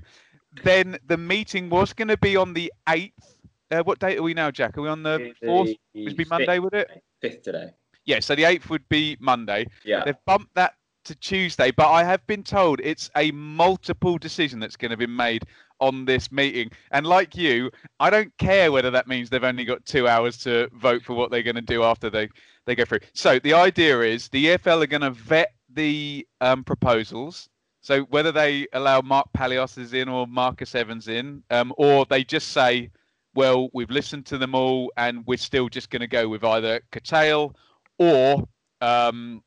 then the meeting was going to be on the 8th. Uh, what date are we now, Jack? Are we on the 4th? It would be Monday, would it? Fifth today. Yeah, so the 8th would be Monday. Yeah. They've bumped that to Tuesday, but I have been told it's a multiple decision that's going to be made on this meeting. And like you, I don't care whether that means they've only got two hours to vote for what they're going to do after they, they go through. So the idea is the EFL are going to vet the um, proposals. So whether they allow Mark Palios in or Marcus Evans in, um, or they just say, well, we've listened to them all and we're still just going to go with either curtail or um,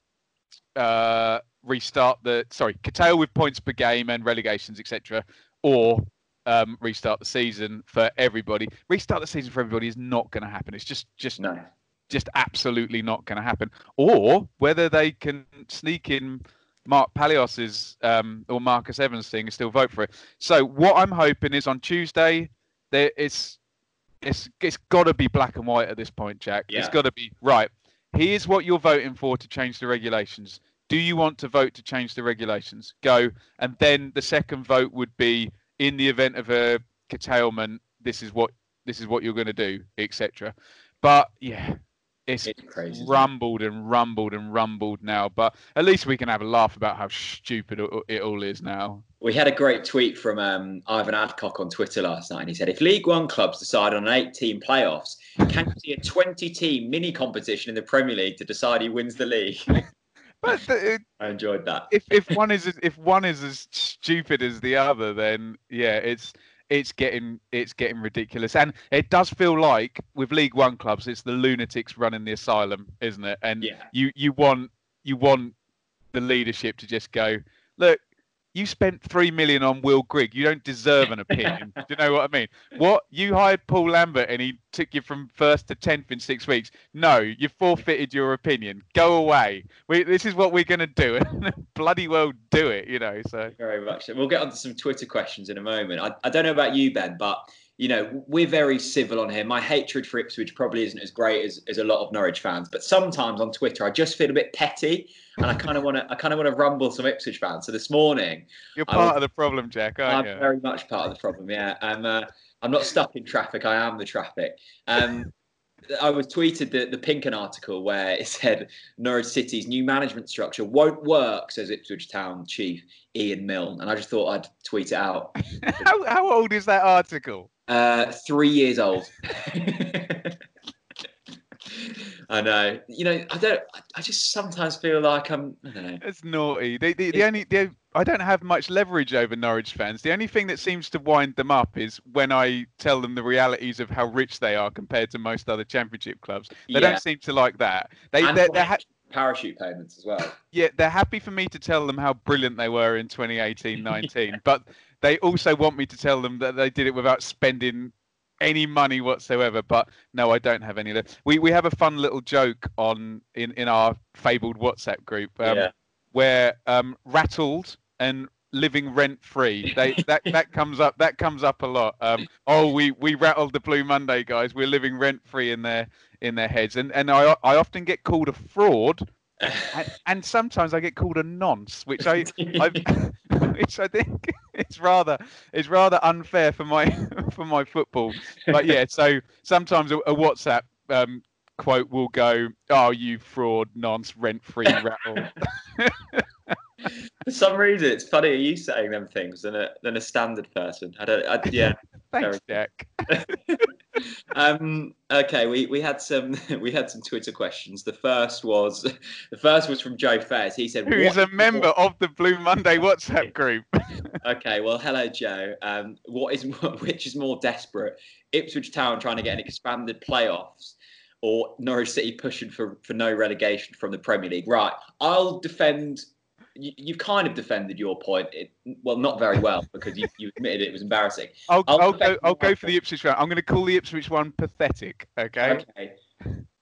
uh, restart the sorry curtail with points per game and relegations etc or um, restart the season for everybody. Restart the season for everybody is not going to happen. It's just just No. just absolutely not going to happen. Or whether they can sneak in Mark Palios's um, or Marcus Evans thing and still vote for it. So what I'm hoping is on Tuesday there it's it's it's got to be black and white at this point Jack. It's got to be right here's what you're voting for to change the regulations. Do you want to vote to change the regulations? Go. And then the second vote would be in the event of a curtailment, this is what this is what you're going to do, etc. But yeah, it's It's crazy. rumbled and rumbled and rumbled now. But at least we can have a laugh about how stupid it- all is now. We had a great tweet from um, Ivan Adcock on Twitter last night, and he said, "If League One clubs decide on an eight-team playoffs, can you see a twenty-team mini competition in the Premier League to decide who wins the league?" *laughs* But the, *laughs* I enjoyed that. if if one is if one is as stupid as the other, then yeah, it's it's getting it's getting ridiculous, and it does feel like with League One clubs, it's the lunatics running the asylum, isn't it? And Yeah. you you want you want the leadership to just go, look, you spent three million on Will Grigg, you don't deserve an opinion. *laughs* Do you know what I mean? What you hired Paul Lambert and he took you from first to tenth in six weeks? No, you forfeited your opinion. Go away. We, this is what we're going to do, *laughs* and bloody well do it. You know. So Very much. We'll get onto some Twitter questions in a moment. I, I don't know about you, Ben, but you know we're very civil on here. My hatred for Ipswich probably isn't as great as, as a lot of Norwich fans, but sometimes on Twitter I just feel a bit petty, and I kind of want to I kind of want to rumble some Ipswich fans. So this morning you're part will- of the problem, Jack, I'm aren't you? very much part of the problem. Yeah, I'm. Uh, I'm not stuck in traffic. I am the traffic. Um, I was tweeted the, the Pink Un article where it *laughs* said Norwich City's new management structure won't work, says Ipswich Town chief Ian Milne, and I just thought I'd tweet it out. *laughs* how, how old is that article? Uh, three years old. *laughs* I know. You know, I don't. I- just sometimes feel like I'm. I don't know. It's naughty. The, the, the only the, I don't have much leverage over Norwich fans. The only thing that seems to wind them up is when I tell them the realities of how rich they are compared to most other Championship clubs. They Yeah. don't seem to like that. They And they're, they're ha- parachute payments as well. yeah they're happy for me to tell them how brilliant they were in 2018-19, but they also want me to tell them that they did it without spending any money whatsoever. But no, I don't have any. We we have a fun little joke on in in our fabled WhatsApp group. Um, yeah. where um, rattled and living rent free. They *laughs* that that comes up that comes up a lot. Um, oh, we we rattled the Blue Monday guys. We're living rent free in their in their heads, and and I I often get called a fraud, *laughs* and, and sometimes I get called a nonce, which I *laughs* I which I think *laughs* it's rather it's rather unfair for my *laughs* for my football. But yeah, so sometimes a, a WhatsApp. Um, Quote will go, "Oh, you fraud, nonce, rent-free *laughs* rattle." For some reason, it's funnier you saying them things than a than a standard person. I don't. I, yeah. Thanks, Jack. Um, okay, we, we had some *laughs* we had some Twitter questions. The first was the first was from Joe Fairs. He said, "Who is a member of the Blue Monday WhatsApp *laughs* group?" okay, well, hello, Joe. Um, what is *laughs* which is more desperate? Ipswich Town trying to get an expanded playoffs, or Norwich City pushing for for no relegation from the Premier League? Right, I'll defend you, have kind of defended your point. It, well, not very well because you, you admitted it was embarrassing. *laughs* I'll, I'll, I'll go. I'll go for the Ipswich one. I'm going to call the Ipswich one pathetic. Okay. Okay.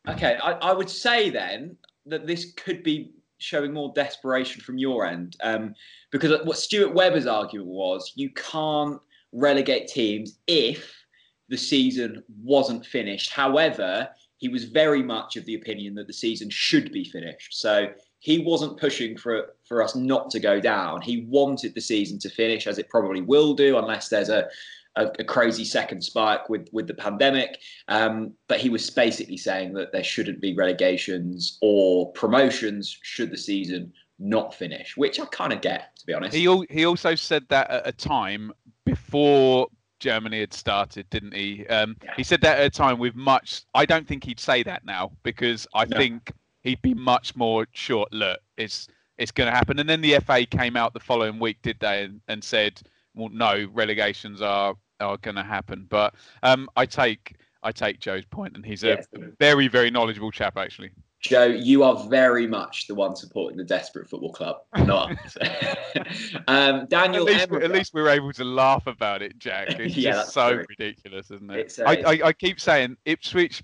Okay. I, I would say then that this could be showing more desperation from your end, um, because what Stuart Webber's argument was, you can't relegate teams if the season wasn't finished. However, he was very much of the opinion that the season should be finished. So he wasn't pushing for for us not to go down. He wanted the season to finish, as it probably will do, unless there's a a, a crazy second spike with with the pandemic. Um, but he was basically saying that there shouldn't be relegations or promotions should the season not finish, which I kind of get, to be honest. He he also said that at a time before Germany had started, didn't he? Um, yeah. He said that at a time with much. I don't think he'd say that now because I no. think he'd be much more short. Look, it's it's going to happen. And then the FA came out the following week, did they, and, and said, well, no, relegations are are going to happen. But um, I take I take Joe's point, and he's a yes. very very knowledgeable chap actually. Joe, you are very much the one supporting the desperate football club, not *laughs* *laughs* um, Daniel. At least, at least, we're able to laugh about it, Jack. *laughs* It's yeah, just so true. ridiculous, isn't it? Uh, I, I, I, keep saying Ipswich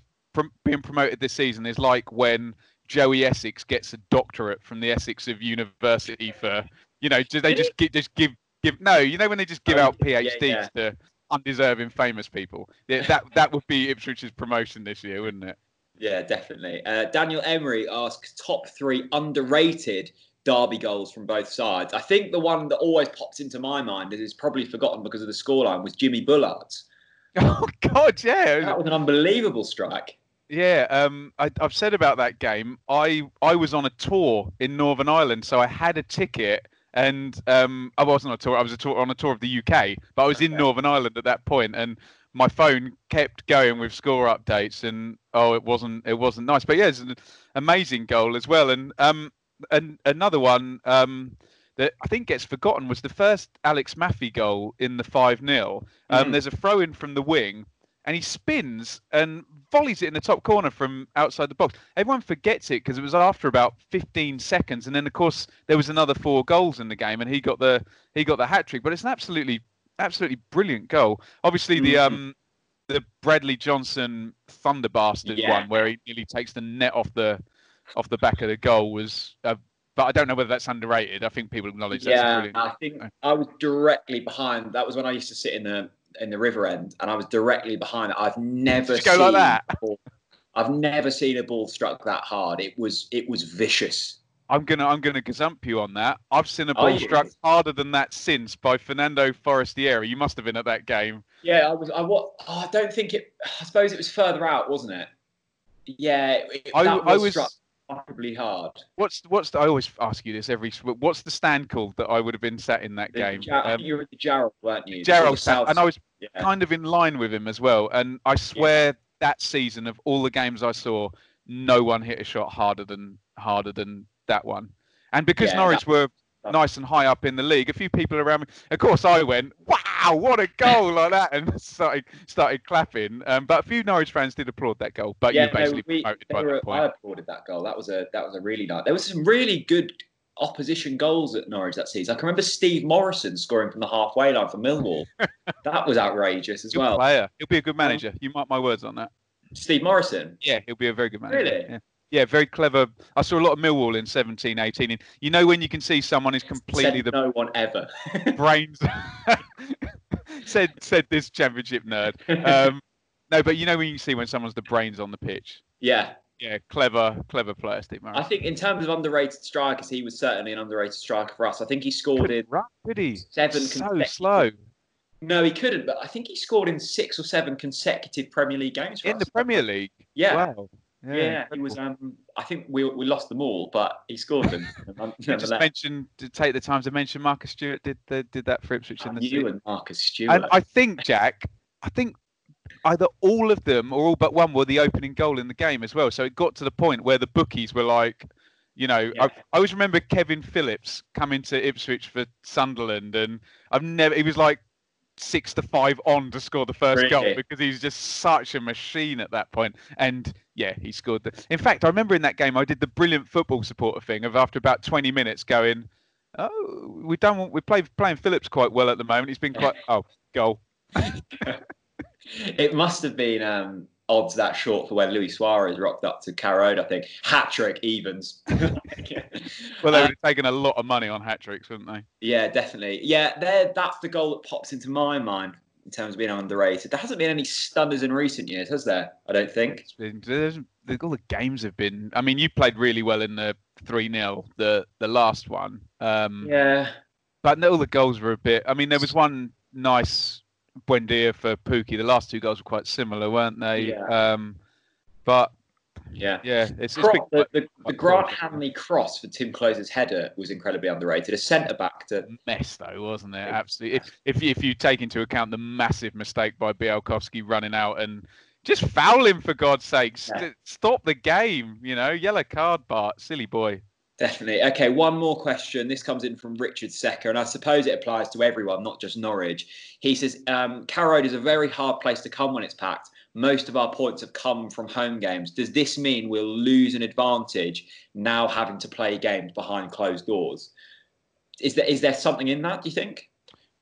being promoted this season is like when Joey Essex gets a doctorate from the Essex of University for, you know, do they just give, just give give no, you know when they just give oh, out PhDs yeah, yeah. to undeserving famous people. Yeah, *laughs* that that would be Ipswich's promotion this year, wouldn't it? Yeah, definitely. Uh, Daniel Emery asks top three underrated derby goals from both sides. I think the one that always pops into my mind is probably forgotten because of the scoreline was Jimmy Bullard's. *laughs* Oh God, yeah, that was an unbelievable strike. Yeah, um, I, have said about that game. I I was on a tour in Northern Ireland, so I had a ticket, and um, I wasn't on a tour. I was a tour, on a tour of the UK, but I was in Northern Ireland at that point, and my phone kept going with score updates, and oh, it wasn't it wasn't nice. But yeah, it's an amazing goal as well, and um, and another one um that I think gets forgotten was the first Alex Mathie goal in the five 0 um, mm. There's a throw in from the wing and he spins and volleys it in the top corner from outside the box. Everyone forgets it because it was after about 15 seconds, and then of course there was another four goals in the game, and he got the he got the hat trick. But it's an absolutely absolutely brilliant goal. Obviously mm-hmm. the um the Bradley Johnson Thunder Bastard yeah. one where he nearly takes the net off the off the back of the goal was. Uh, but I don't know whether that's underrated. I think people acknowledge that. Yeah, I think I was directly behind. That was when I used to sit in the in the river end, and I was directly behind it. I've never seen like that. Ball, I've never seen a ball struck that hard. It was it was vicious. I'm gonna I'm gonna gazump you on that. I've seen a oh, ball struck harder than that since by Fernando Forestieri. You must have been at that game. Yeah, I was. I what? Oh, I don't think it. I suppose it was further out, wasn't it? Yeah, it, I, was I was struck remarkably hard. What's what's the, I always ask you this every. What's the stand called that I would have been sat in that the game? um, you were at the Jarrold, weren't you? Jarrold, South, and I was yeah. kind of in line with him as well. And I swear yeah. that season of all the games I saw, no one hit a shot harder than harder than that one. And because yeah, Norwich that, were nice and high up in the league. A few people around me, of course, I went, "Wow, what a goal!" like that, and *laughs* started started clapping. Um, but a few Norwich fans did applaud that goal. But yeah, you basically no, we, promoted by were, that point. I applauded that goal. That was a that was a really nice. There was some really good opposition goals at Norwich that season. I can remember Steve Morison scoring from the halfway line for Millwall. *laughs* that was outrageous as good well. Player, he'll be a good manager. You mark my words on that. Steve Morison. Yeah, he'll be a very good manager. Really? Yeah yeah, very clever. I saw a lot of Millwall in 17, 18. And you know when you can see someone is completely said the no one ever *laughs* brains *laughs* said said this championship nerd. Um, no, but you know when you see when someone's the brains on the pitch. Yeah. Yeah, clever, clever player, Steve Murray. I think in terms of underrated strikers, he was certainly an underrated striker for us. I think he scored in run, did he? seven. So slow. No, he couldn't. But I think he scored in six or seven consecutive Premier League games. in us. the Premier League. Yeah. Wow. Yeah, yeah he was. Um, I think we we lost them all, but he scored them. *laughs* just mentioned to take the time to mention Marcus Stewart did the, did that for Ipswich in the you and Marcus Stewart. And I think Jack, I think either all of them or all but one were the opening goal in the game as well. So it got to the point where the bookies were like, you know, yeah. I, I, always remember Kevin Phillips coming to Ipswich for Sunderland, and I've never. He was like six to five on to score the first goal because he's just such a machine at that point. And yeah, he scored the. In fact, I remember in that game I did the brilliant football supporter thing of after about 20 minutes going, oh, we don't we play playing Phillips quite well at the moment. He's been quite *laughs* oh goal. it must have been um, odds that short for when Luis Suarez rocked up to Carrow I think. Hat trick evens. *laughs* *laughs* well, they would have um, taken a lot of money on hat tricks, wouldn't they? Yeah, definitely. Yeah, that's the goal that pops into my mind in terms of being underrated. There hasn't been any stunners in recent years, has there? I don't think. It's been, all the games have been. I mean, you played really well in the 3 0, the, the last one. Um, yeah. But all the goals were a bit. I mean, there was one nice Buendia for Pukki. The last two goals were quite similar, weren't they? Yeah. Um, but yeah, yeah, it's, it's big, the, the, the Grant Hanley cross for Timm Klose's header was incredibly underrated. A centre back to mess though, wasn't it? Absolutely. If, if if you take into account the massive mistake by Bialkowski running out and just foul him for God's sake, yeah. stop the game. You know, yellow card, Bart, silly boy. Definitely. Okay, one more question. This comes in from Richard Secker, and I suppose it applies to everyone, not just Norwich. He says, um, Carrow Road is a very hard place to come when it's packed. Most of our points have come from home games. Does this mean we'll lose an advantage now having to play games behind closed doors? Is there is there something in that? Do you think?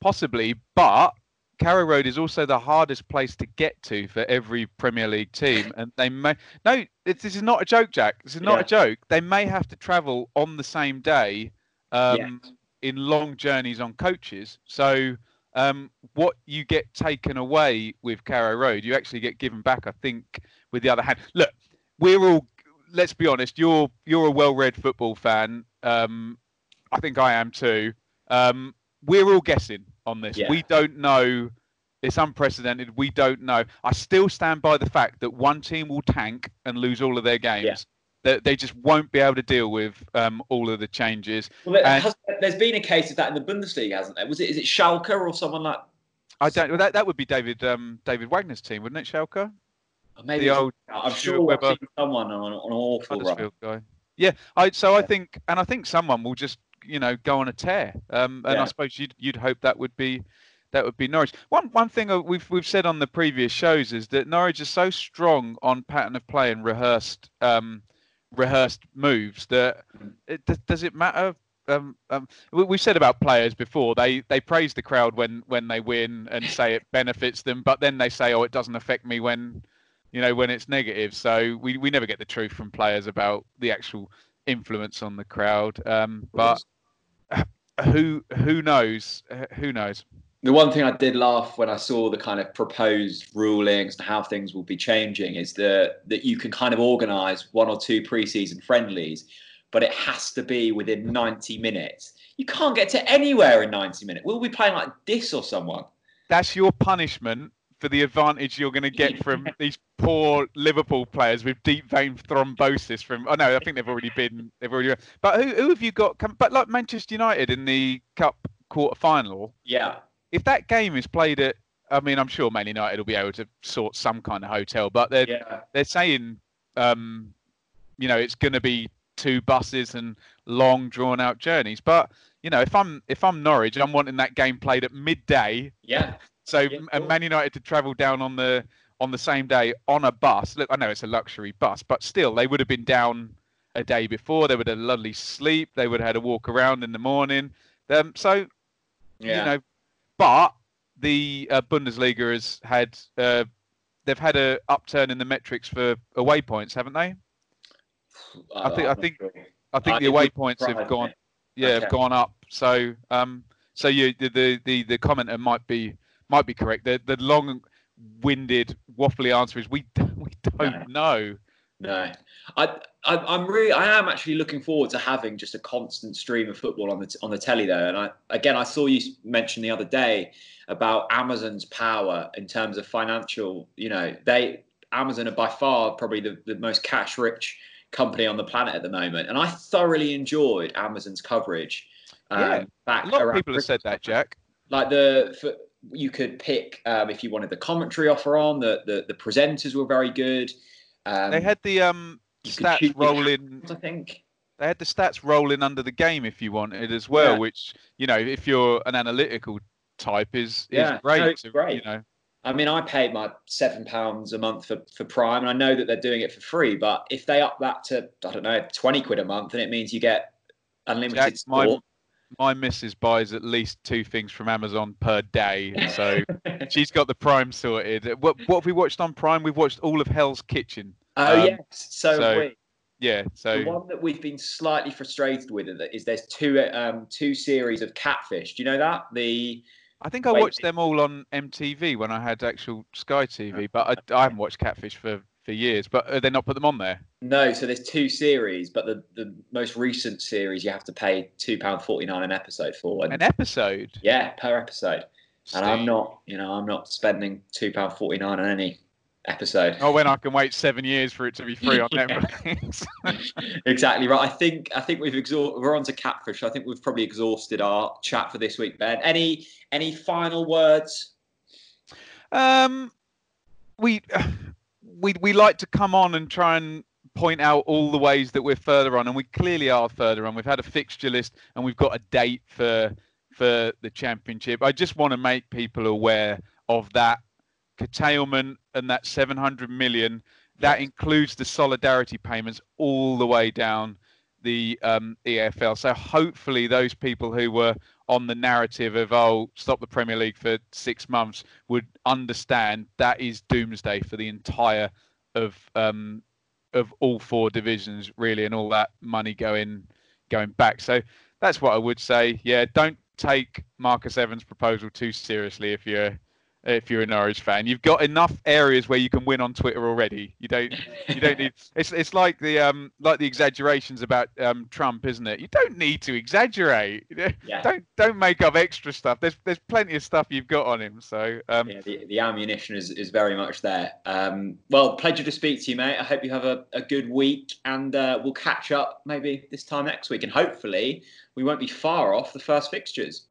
Possibly, but Carrow Road is also the hardest place to get to for every Premier League team, *laughs* and they may no. this is not a joke, Jack. This is not yeah. a joke. They may have to travel on the same day um, yeah. in long journeys on coaches. So um, what you get taken away with Carrow Road, you actually get given back. I think with the other hand, look, we're all. Let's be honest. You're you're a well-read football fan. Um, I think I am too. Um, we're all guessing on this. Yeah. We don't know. It's unprecedented. We don't know. I still stand by the fact that one team will tank and lose all of their games. Yeah. That they just won't be able to deal with um, all of the changes. Well, there and, has, there's been a case of that in the Bundesliga, hasn't there? Was it is it Schalke or someone like? I don't. Well, that that would be David um, David Wagner's team, wouldn't it? Schalke. maybe the old. I'm sure Webber, someone on, on an awful run. guy. Yeah, I, so. I think, and I think someone will just you know go on a tear. Um, and yeah. I suppose you'd you'd hope that would be that would be Norwich. One one thing we've we've said on the previous shows is that Norwich is so strong on pattern of play and rehearsed um, rehearsed moves that it, does it matter? Um, um, we, have said about players before they they praise the crowd when when they win and say it *laughs* benefits them, but then they say oh it doesn't affect me when you know when it's negative. So we, we never get the truth from players about the actual influence on the crowd. Um, but *laughs* who who knows? Who knows? The one thing I did laugh when I saw the kind of proposed rulings and how things will be changing is that that you can kind of organise one or two preseason friendlies, but it has to be within 90 minutes. You can't get to anywhere in 90 minutes. We'll be playing like this or someone. That's your punishment for the advantage you're going to get from these poor Liverpool players with deep vein thrombosis. From oh no, I think they've already been they've already. But who who have you got? But like Manchester United in the Cup quarter final. Yeah. If that game is played at, I mean, I'm sure Man United will be able to sort some kind of hotel, but they're yeah. they're saying, um, you know, it's going to be two buses and long drawn out journeys. But you know, if I'm if I'm Norwich, and I'm wanting that game played at midday. Yeah. So yeah, cool. Man United to travel down on the on the same day on a bus. Look, I know it's a luxury bus, but still, they would have been down a day before. They would have had a lovely sleep. They would have had a walk around in the morning. Um, so, yeah. you know, but the uh, Bundesliga has had uh, they've had a upturn in the metrics for away points, haven't they? I think I think sure. I think the away points have gone, yeah, okay. have gone up. So, um, so you the the the commenter might be might be correct. The the long-winded, waffly answer is we *laughs* we don't no. know. No, I, I am really I am actually looking forward to having just a constant stream of football on the on the telly there. And I again I saw you mention the other day about Amazon's power in terms of financial. You know, they Amazon are by far probably the, the most cash rich company on the planet at the moment, and I thoroughly enjoyed Amazon's coverage. Um, yeah, a lot of people have said that, Jack. Like the for, you could pick um, if you wanted the commentary offer on. The the, the presenters were very good. Um, they had the um, stats rolling. I think they had the stats rolling under the game if you wanted as well, yeah. which you know if you're an analytical type is yeah, is great. No, it's great. You know. I mean, I paid my seven pounds a month for, for Prime, and I know that they're doing it for free. But if they up that to I don't know twenty quid a month, and it means you get unlimited Jack, my, my missus buys at least two things from Amazon per day, so *laughs* she's got the Prime sorted. What what have we watched on Prime? We've watched all of Hell's Kitchen. Oh um, yes, so, so yeah. So the one that we've been slightly frustrated with is there's two um two series of Catfish. Do you know that the I think I watched them all on MTV when I had actual Sky TV, but I, I haven't watched Catfish for, for years. But uh, they not put them on there? No, so there's two series, but the, the most recent series you have to pay two pound forty nine an episode for. And, an episode? Yeah, per episode. Steve. And I'm not, you know, I'm not spending two pound forty nine on any episode. Oh, when I can wait seven years for it to be free on *laughs* Netflix. *laughs* *laughs* exactly right. I think I think we've exhausted. We're on to catfish. I think we've probably exhausted our chat for this week. Ben, any any final words? Um, we we we like to come on and try and point out all the ways that we're further on, and we clearly are further on. We've had a fixture list, and we've got a date for for the championship. I just want to make people aware of that curtailment and that 700 million that includes the solidarity payments all the way down the um, EFL. So hopefully those people who were on the narrative of oh stop the Premier League for six months would understand that is doomsday for the entire of um, of all four divisions really and all that money going going back. So that's what I would say. Yeah, don't take Marcus Evans' proposal too seriously if you're if you're a Norwich fan. You've got enough areas where you can win on Twitter already. You don't you don't need *laughs* it's it's like the um like the exaggerations about um Trump, isn't it? You don't need to exaggerate. *laughs* Yeah. Don't don't make up extra stuff. There's there's plenty of stuff you've got on him. So um yeah, the, the ammunition is, is very much there. Um well pleasure to speak to you, mate. I hope you have a, a good week and uh, we'll catch up maybe this time next week and hopefully we won't be far off the first fixtures.